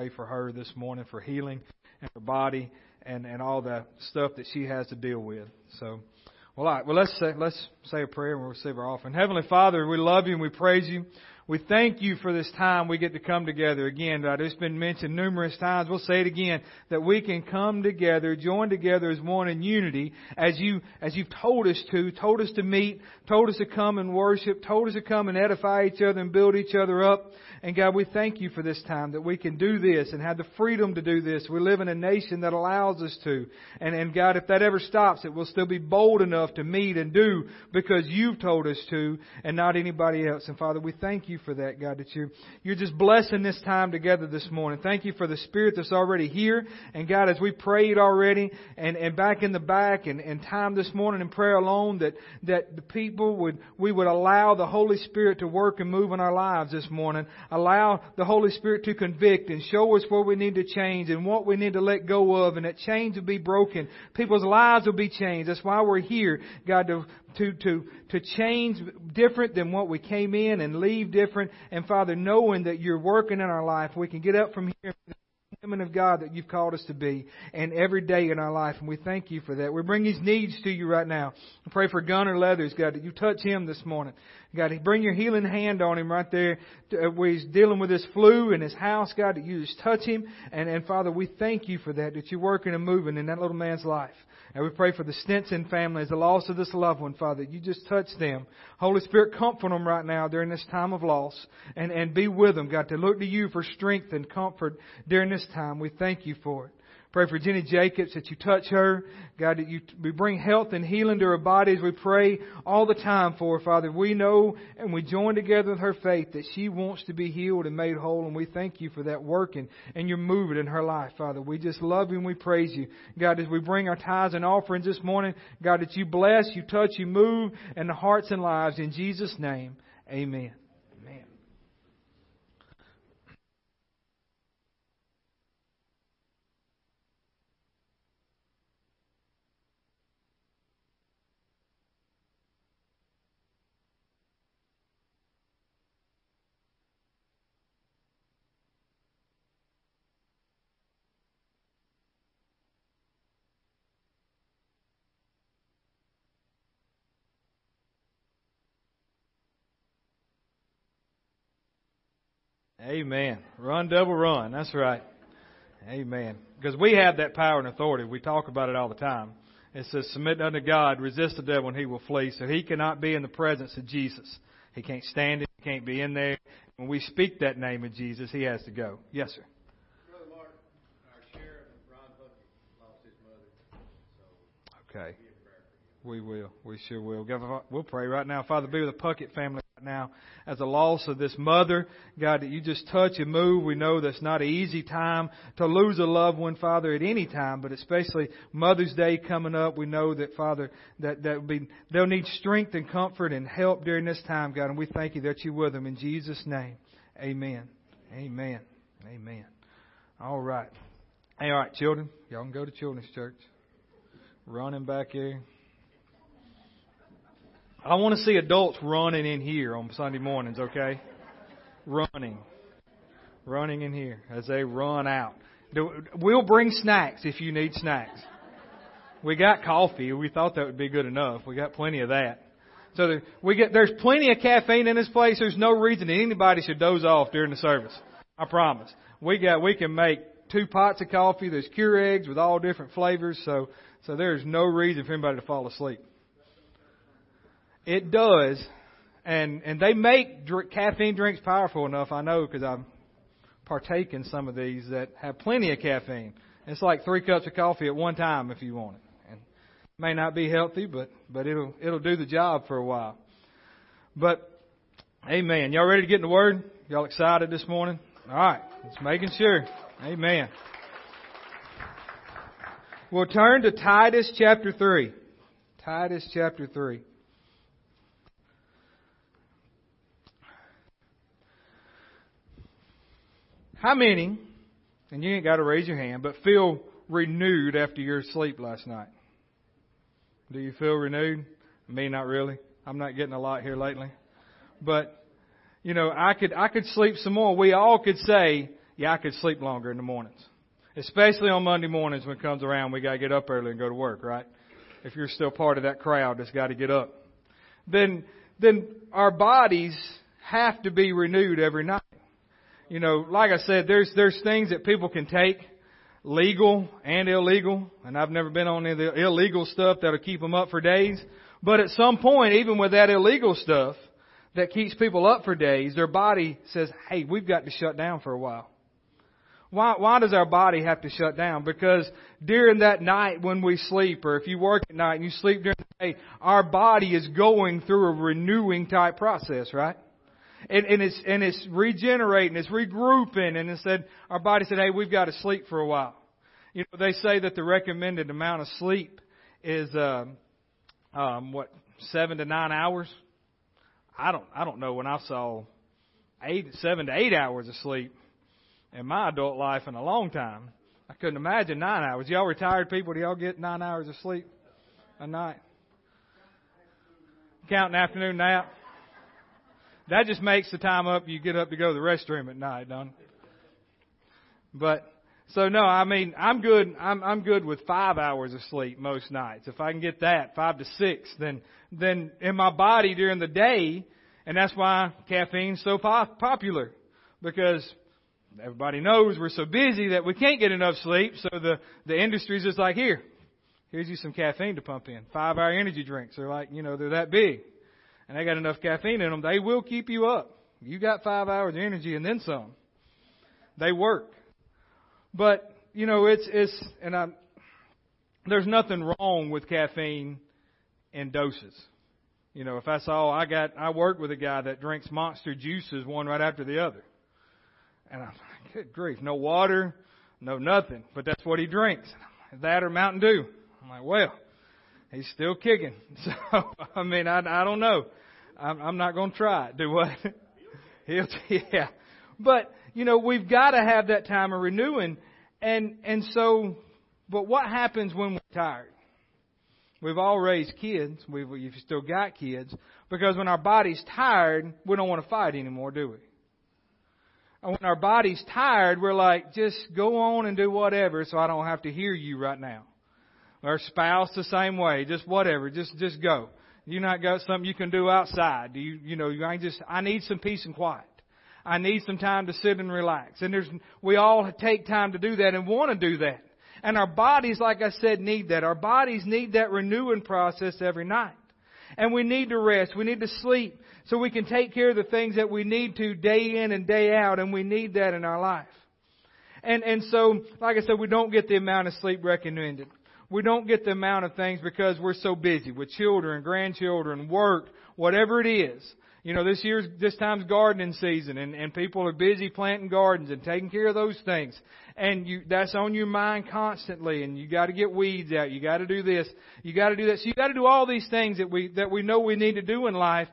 pray for her this morning for healing in her body and, and all the stuff that she has to deal with. So, well, all right. Well, let's say, let's say a prayer and we'll receive our offering. Heavenly Father, we love you and we praise you. We thank you for this time we get to come together again. God, it's been mentioned numerous times. We'll say it again that we can come together, join together as one in unity, as you as you've told us to, told us to meet, told us to come and worship, told us to come and edify each other and build each other up. And God, we thank you for this time that we can do this and have the freedom to do this. We live in a nation that allows us to. And, and God, if that ever stops, it will still be bold enough to meet and do because you've told us to and not anybody else. And Father, we thank you for that, God, that you're, you're just blessing this time together this morning. Thank you for the Spirit that's already here. And God, as we prayed already and, and back in the back and, and time this morning in prayer alone, that, that the people would, we would allow the Holy Spirit to work and move in our lives this morning allow the Holy Spirit to convict and show us where we need to change and what we need to let go of and that chains will be broken. People's lives will be changed. That's why we're here, God, to, to, to, to change different than what we came in and leave different. And Father, knowing that you're working in our life, we can get up from here women of God that you've called us to be and every day in our life. And we thank you for that. We bring these needs to you right now. I pray for Gunner Leathers, God, that you touch him this morning. God, bring your healing hand on him right there uh, where he's dealing with this flu in his house, God, that you just touch him. And, and Father, we thank you for that, that you're working and moving in that little man's life. And we pray for the Stinson family as the loss of this loved one, Father. You just touch them. Holy Spirit, comfort them right now during this time of loss and, and be with them, God, to look to you for strength and comfort during this time. We thank you for it. Pray for Jenny Jacobs that you touch her. God, that you we bring health and healing to her body as we pray all the time for her, Father. We know and we join together with her faith that she wants to be healed and made whole, and we thank you for that working and you're moving in her life, Father. We just love you and we praise you. God, as we bring our tithes and offerings this morning, God, that you bless, you touch, you move in the hearts and lives. In Jesus' name, amen. Amen. Run, double run. That's right. Amen. Because we have that power and authority. We talk about it all the time. It says, submit unto God, resist the devil, and he will flee. So he cannot be in the presence of Jesus. He can't stand it. He can't be in there. When we speak that name of Jesus, he has to go. Yes, sir. Brother Mark, our sheriff, Ron lost his mother. So okay. We will. We sure will. We'll pray right now. Father, be with the Puckett family now as a loss of this mother. God, that you just touch and move. We know that's not an easy time to lose a loved one, Father, at any time, but especially Mother's Day coming up. We know that, Father, that, that be, they'll need strength and comfort and help during this time, God, and we thank you that you're with them. In Jesus' name, amen. Amen. Amen. All right. All right, children. Y'all can go to children's church. Running back here. I want to see adults running in here on Sunday mornings, okay? Running. Running in here as they run out. We'll bring snacks if you need snacks. We got coffee. We thought that would be good enough. We got plenty of that. So there, we get, there's plenty of caffeine in this place. There's no reason anybody should doze off during the service. I promise. We got, we can make two pots of coffee. There's Keurigs with all different flavors. So, so there's no reason for anybody to fall asleep. It does, and and they make drink, caffeine drinks powerful enough. I know because I've partaken some of these that have plenty of caffeine. It's like three cups of coffee at one time if you want it. And it may not be healthy, but but it'll it'll do the job for a while. But Amen. Y'all ready to get in the Word? Y'all excited this morning? All right, just making sure. Amen. We'll turn to Titus chapter 3. Titus chapter 3. How many, and you ain't got to raise your hand, but feel renewed after your sleep last night? Do you feel renewed? Me, not really. I'm not getting a lot here lately. But, you know, I could, I could sleep some more. We all could say, yeah, I could sleep longer in the mornings. Especially on Monday mornings when it comes around, we gotta get up early and go to work, right? If you're still part of that crowd that's gotta get up. Then, then our bodies have to be renewed every night. You know, like I said, there's, there's things that people can take, legal and illegal, and I've never been on any of the illegal stuff that'll keep them up for days. But at some point, even with that illegal stuff that keeps people up for days, their body says, hey, we've got to shut down for a while. Why, why does our body have to shut down? Because during that night when we sleep, or if you work at night and you sleep during the day, our body is going through a renewing type process, right? And, and it's, and it's regenerating, it's regrouping, and it said, our body said, hey, we've got to sleep for a while. You know, they say that the recommended amount of sleep is, um, um, what, seven to nine hours? I don't, I don't know when I saw eight, seven to eight hours of sleep in my adult life in a long time. I couldn't imagine nine hours. Y'all retired people, do y'all get nine hours of sleep a night? Count an afternoon nap. That just makes the time up you get up to go to the restroom at night, don't? But so no, I mean I'm good. I'm I'm good with five hours of sleep most nights. If I can get that five to six, then then in my body during the day, and that's why caffeine's so pop- popular because everybody knows we're so busy that we can't get enough sleep. So the the industry's just like here, here's you some caffeine to pump in. Five hour energy drinks They're like you know they're that big, and they got enough caffeine in them. They will keep you up. You got five hours of energy and then some. They work, but you know it's it's and I there's nothing wrong with caffeine in doses. You know, if I saw I got I work with a guy that drinks monster juices one right after the other. And I'm like, good grief, no water, no nothing. But that's what he drinks. That or Mountain Dew. I'm like, well, he's still kicking. So, I mean, I, I don't know. I'm, I'm not going to try it. Do what? He'll, yeah. But, you know, we've got to have that time of renewing. And, and so, but what happens when we're tired? We've all raised kids. We've, we've still got kids. Because when our body's tired, we don't want to fight anymore, do we? And when our body's tired, we're like, just go on and do whatever so I don't have to hear you right now. Our spouse the same way, just whatever, just, just go. You not got something you can do outside. Do you, you know, you I just, I need some peace and quiet. I need some time to sit and relax. And there's, we all take time to do that and want to do that. And our bodies, like I said, need that. Our bodies need that renewing process every night. And we need to rest. We need to sleep so we can take care of the things that we need to day in and day out, and we need that in our life. And, and so, like I said, we don't get the amount of sleep recommended. We don't get the amount of things because we're so busy with children, grandchildren, work, whatever it is. You know, this year's, this time's gardening season and, and people are busy planting gardens and taking care of those things. And you, that's on your mind constantly and you gotta get weeds out. You gotta do this. You gotta do that. So you gotta do all these things that we, that we know we need to do in life,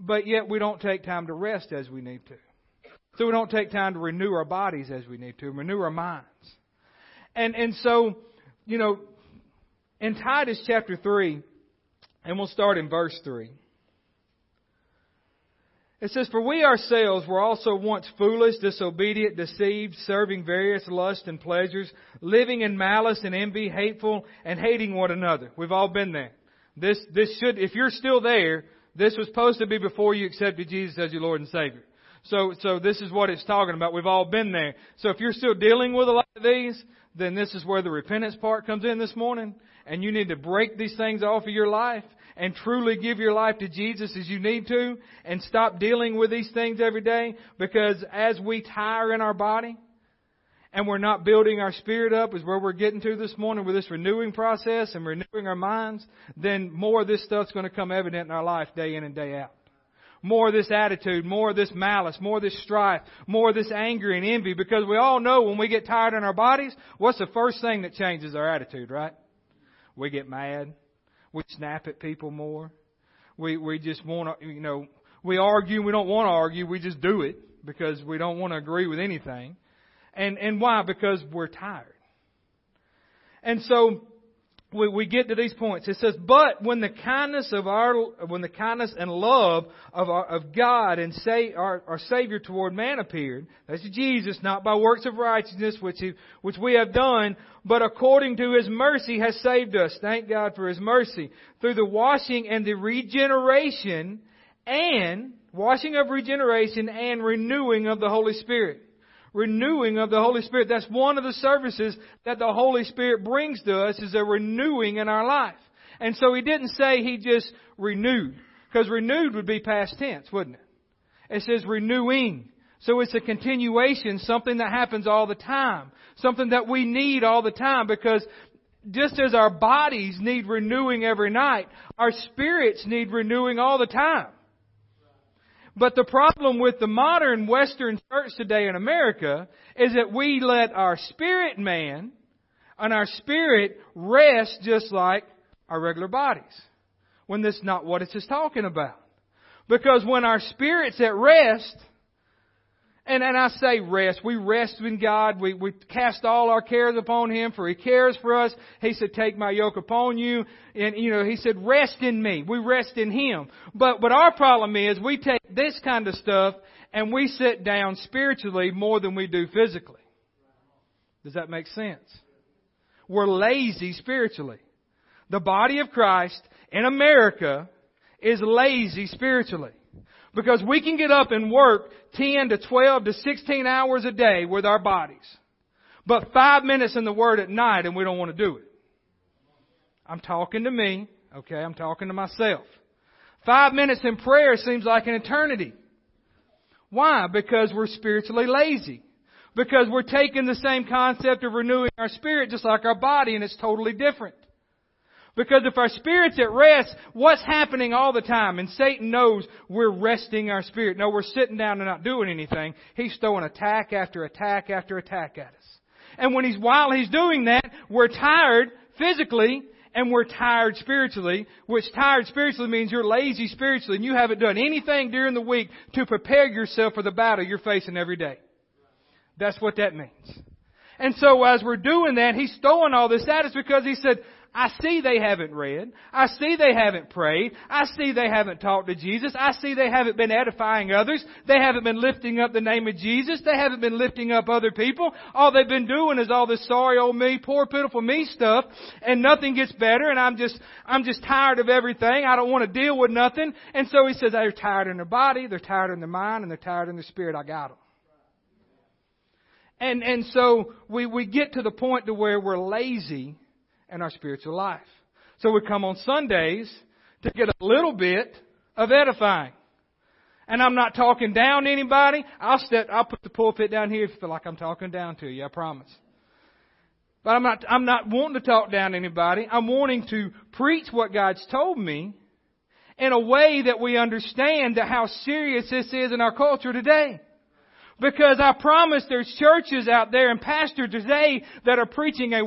but yet we don't take time to rest as we need to. So we don't take time to renew our bodies as we need to, renew our minds. And, and so, you know, in Titus chapter 3, and we'll start in verse 3. It says, For we ourselves were also once foolish, disobedient, deceived, serving various lusts and pleasures, living in malice and envy, hateful, and hating one another. We've all been there. This, this should, if you're still there, this was supposed to be before you accepted Jesus as your Lord and Savior. So, so this is what it's talking about. We've all been there. So if you're still dealing with a lot these, then this is where the repentance part comes in this morning. And you need to break these things off of your life and truly give your life to Jesus as you need to and stop dealing with these things every day because as we tire in our body and we're not building our spirit up is where we're getting to this morning with this renewing process and renewing our minds, then more of this stuff's going to come evident in our life day in and day out. More of this attitude, more of this malice, more of this strife, more of this anger and envy because we all know when we get tired in our bodies, what's the first thing that changes our attitude, right? We get mad we snap at people more. We we just want to, you know, we argue. We don't want to argue. We just do it because we don't want to agree with anything. And and why? Because we're tired. And so, we, we get to these points. It says, "But when the kindness of our, when the kindness and love of our, of God and say our, our Savior toward man appeared, that's Jesus, not by works of righteousness which he, which we have done, but according to His mercy has saved us. Thank God for His mercy through the washing and the regeneration and washing of regeneration and renewing of the Holy Spirit." Renewing of the Holy Spirit. That's one of the services that the Holy Spirit brings to us is a renewing in our life. And so he didn't say he just renewed, because renewed would be past tense, wouldn't it? It says renewing. So it's a continuation, something that happens all the time, something that we need all the time because just as our bodies need renewing every night, our spirits need renewing all the time. But the problem with the modern Western church today in America is that we let our spirit man and our spirit rest just like our regular bodies. When that's not what it's talking about. Because when our spirit's at rest, and, and I say rest. We rest in God. We, we cast all our cares upon Him for He cares for us. He said, take my yoke upon you. And, you know, He said, rest in me. We rest in Him. But, but our problem is we take this kind of stuff and we sit down spiritually more than we do physically. Does that make sense? We're lazy spiritually. The body of Christ in America is lazy spiritually. Because we can get up and work 10 to 12 to 16 hours a day with our bodies. But five minutes in the Word at night and we don't want to do it. I'm talking to me, okay? I'm talking to myself. Five minutes in prayer seems like an eternity. Why? Because we're spiritually lazy. Because we're taking the same concept of renewing our spirit just like our body and it's totally different. Because if our spirit's at rest, what's happening all the time? And Satan knows we're resting our spirit. No, we're sitting down and not doing anything. He's throwing attack after attack after attack at us. And when he's, while he's doing that, we're tired physically and we're tired spiritually, which tired spiritually means you're lazy spiritually and you haven't done anything during the week to prepare yourself for the battle you're facing every day. That's what that means. And so as we're doing that, he's throwing all this at us because he said, I see they haven't read. I see they haven't prayed. I see they haven't talked to Jesus. I see they haven't been edifying others. They haven't been lifting up the name of Jesus. They haven't been lifting up other people. All they've been doing is all this sorry old me, poor pitiful me stuff, and nothing gets better, and I'm just, I'm just tired of everything. I don't want to deal with nothing. And so he says they're tired in their body, they're tired in their mind, and they're tired in their spirit. I got them. And, and so we, we get to the point to where we're lazy and our spiritual life. So we come on Sundays to get a little bit of edifying. And I'm not talking down anybody. I'll step, I'll put the pulpit down here if you feel like I'm talking down to you, I promise. But I'm not, I'm not wanting to talk down anybody. I'm wanting to preach what God's told me in a way that we understand that how serious this is in our culture today. Because I promise there's churches out there and pastors today that are preaching a